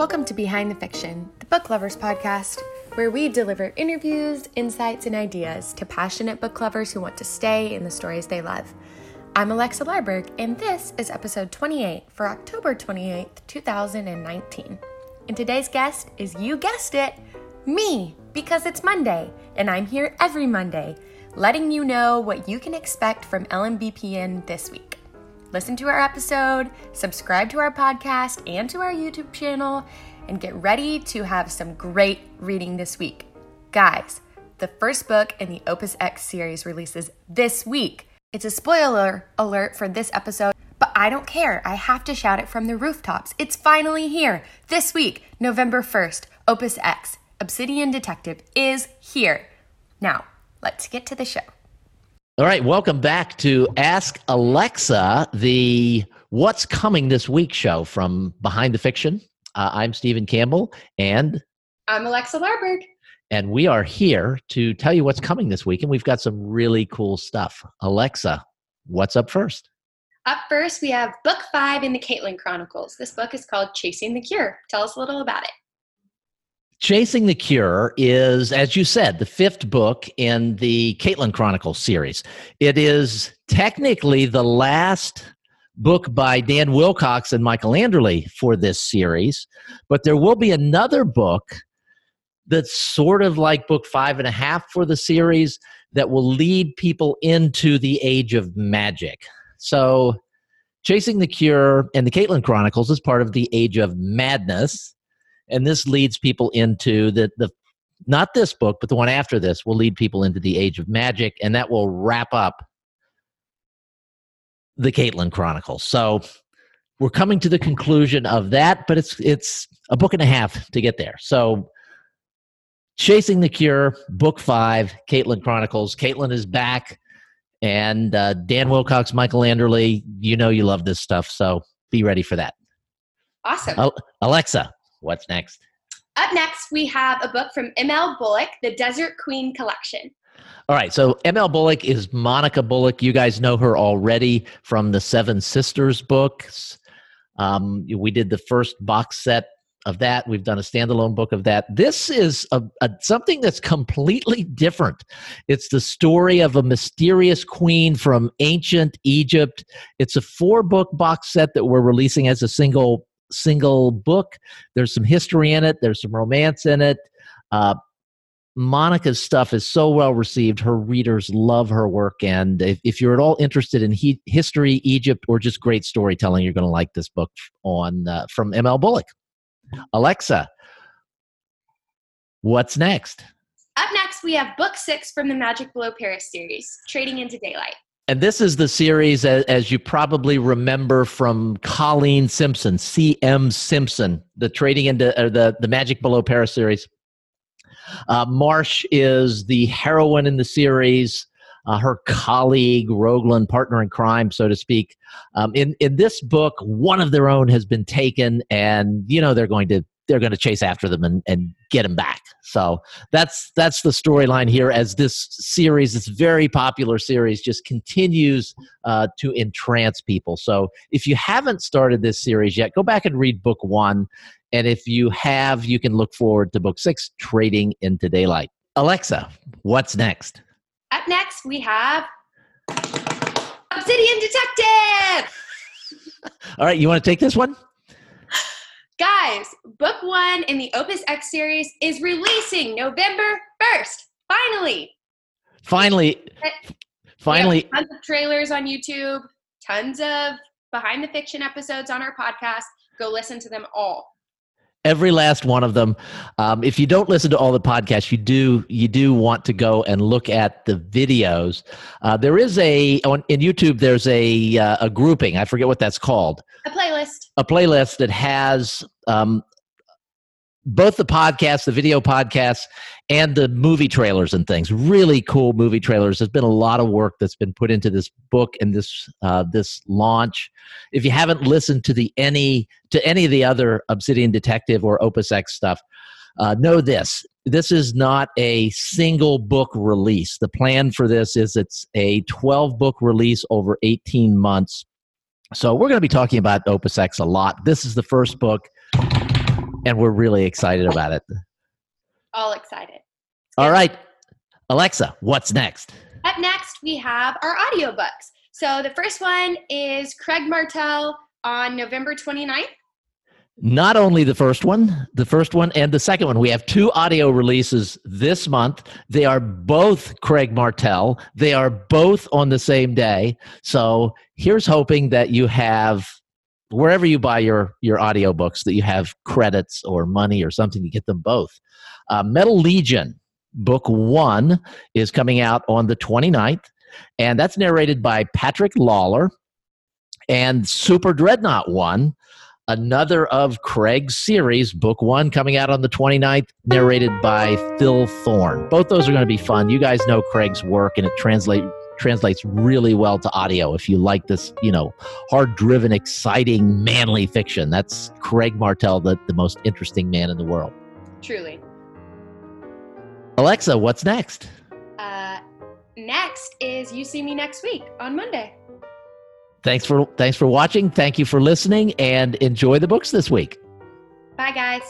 Welcome to Behind the Fiction, the book lovers podcast, where we deliver interviews, insights, and ideas to passionate book lovers who want to stay in the stories they love. I'm Alexa Larberg, and this is episode 28 for October 28th, 2019. And today's guest is, you guessed it, me, because it's Monday, and I'm here every Monday, letting you know what you can expect from LMBPN this week listen to our episode, subscribe to our podcast and to our YouTube channel, and get ready to have some great reading this week. Guys, the first book in the Opus X series releases this week. It's a spoiler alert for this episode, but I don't care. I have to shout it from the rooftops. It's finally here. This week, November 1st, Opus X, Obsidian Detective, is here. Now, let's get to the show. All right, welcome back to Ask Alexa, the What's Coming This Week show from Behind the Fiction. Uh, I'm Stephen Campbell, and I'm Alexa Larberg. And we are here to tell you what's coming this week, and we've got some really cool stuff. Alexa, what's up first? Up first, we have book five in the Caitlin Chronicles. This book is called Chasing the Cure. Tell us a little about it. Chasing the Cure is, as you said, the fifth book in the Caitlin Chronicles series. It is technically the last book by Dan Wilcox and Michael Anderle for this series, but there will be another book that's sort of like book five and a half for the series that will lead people into the age of magic. So, Chasing the Cure and the Caitlin Chronicles is part of the Age of Madness and this leads people into the the not this book, but the one after this will lead people into the age of magic, and that will wrap up the Caitlin Chronicles. So we're coming to the conclusion of that, but it's it's a book and a half to get there. So Chasing the Cure, Book Five, Caitlin Chronicles. Caitlin is back, and uh, Dan Wilcox, Michael Anderle. You know you love this stuff, so be ready for that. Awesome, Alexa. What's next? Up next, we have a book from M.L. Bullock, the Desert Queen Collection. All right, so M.L. Bullock is Monica Bullock. You guys know her already from the Seven Sisters books. Um, we did the first box set of that. We've done a standalone book of that. This is a, a, something that's completely different. It's the story of a mysterious queen from ancient Egypt. It's a four book box set that we're releasing as a single single book. There's some history in it, there's some romance in it. Uh, Monica's stuff is so well received. Her readers love her work. And if, if you're at all interested in he, history, Egypt, or just great storytelling, you're going to like this book on uh, from ML Bullock. Alexa, what's next? Up next, we have book six from the Magic Below Paris series, Trading into Daylight. And this is the series, as you probably remember from Colleen Simpson, C.M. Simpson, the Trading into uh, the the Magic Below Paris series. Uh, Marsh is the heroine in the series. Uh, her colleague, Roglan, partner in crime, so to speak. Um, in in this book, one of their own has been taken, and you know they're going to they're going to chase after them and, and get them back. So that's that's the storyline here. As this series, this very popular series, just continues uh, to entrance people. So if you haven't started this series yet, go back and read book one. And if you have, you can look forward to book six, Trading into Daylight. Alexa, what's next? Up next, we have Obsidian Detective. All right, you want to take this one? Guys, book one in the Opus X series is releasing November 1st. Finally. Finally. Finally. Tons of trailers on YouTube, tons of behind the fiction episodes on our podcast. Go listen to them all every last one of them. Um, if you don't listen to all the podcasts you do you do want to go and look at the videos. Uh, there is a on in youtube there's a uh, a grouping. I forget what that's called. A playlist. A playlist that has um, both the podcast, the video podcasts, and the movie trailers and things. Really cool movie trailers. There's been a lot of work that's been put into this book and this uh, this launch. If you haven't listened to the any to any of the other Obsidian Detective or Opus X stuff, uh, know this: this is not a single book release. The plan for this is it's a 12 book release over 18 months. So we're going to be talking about Opus X a lot. This is the first book and we're really excited about it. All excited. All right, Alexa, what's next? Up next, we have our audiobooks. So the first one is Craig Martelle on November 29th. Not only the first one, the first one and the second one. We have two audio releases this month. They are both Craig Martelle. They are both on the same day. So here's hoping that you have wherever you buy your your audiobooks that you have credits or money or something to get them both. Uh, Metal Legion book 1 is coming out on the 29th and that's narrated by Patrick Lawler and Super Dreadnought 1 another of Craig's series, book one, coming out on the 29th, narrated by Phil Thorne. Both those are going to be fun. You guys know Craig's work, and it translate, translates really well to audio if you like this, you know, hard driven, exciting, manly fiction. That's Craig Martelle, the, the most interesting man in the world. Truly. Alexa, what's next? Uh, next is You See Me Next Week on Monday. Thanks for thanks for watching. Thank you for listening and enjoy the books this week. Bye guys.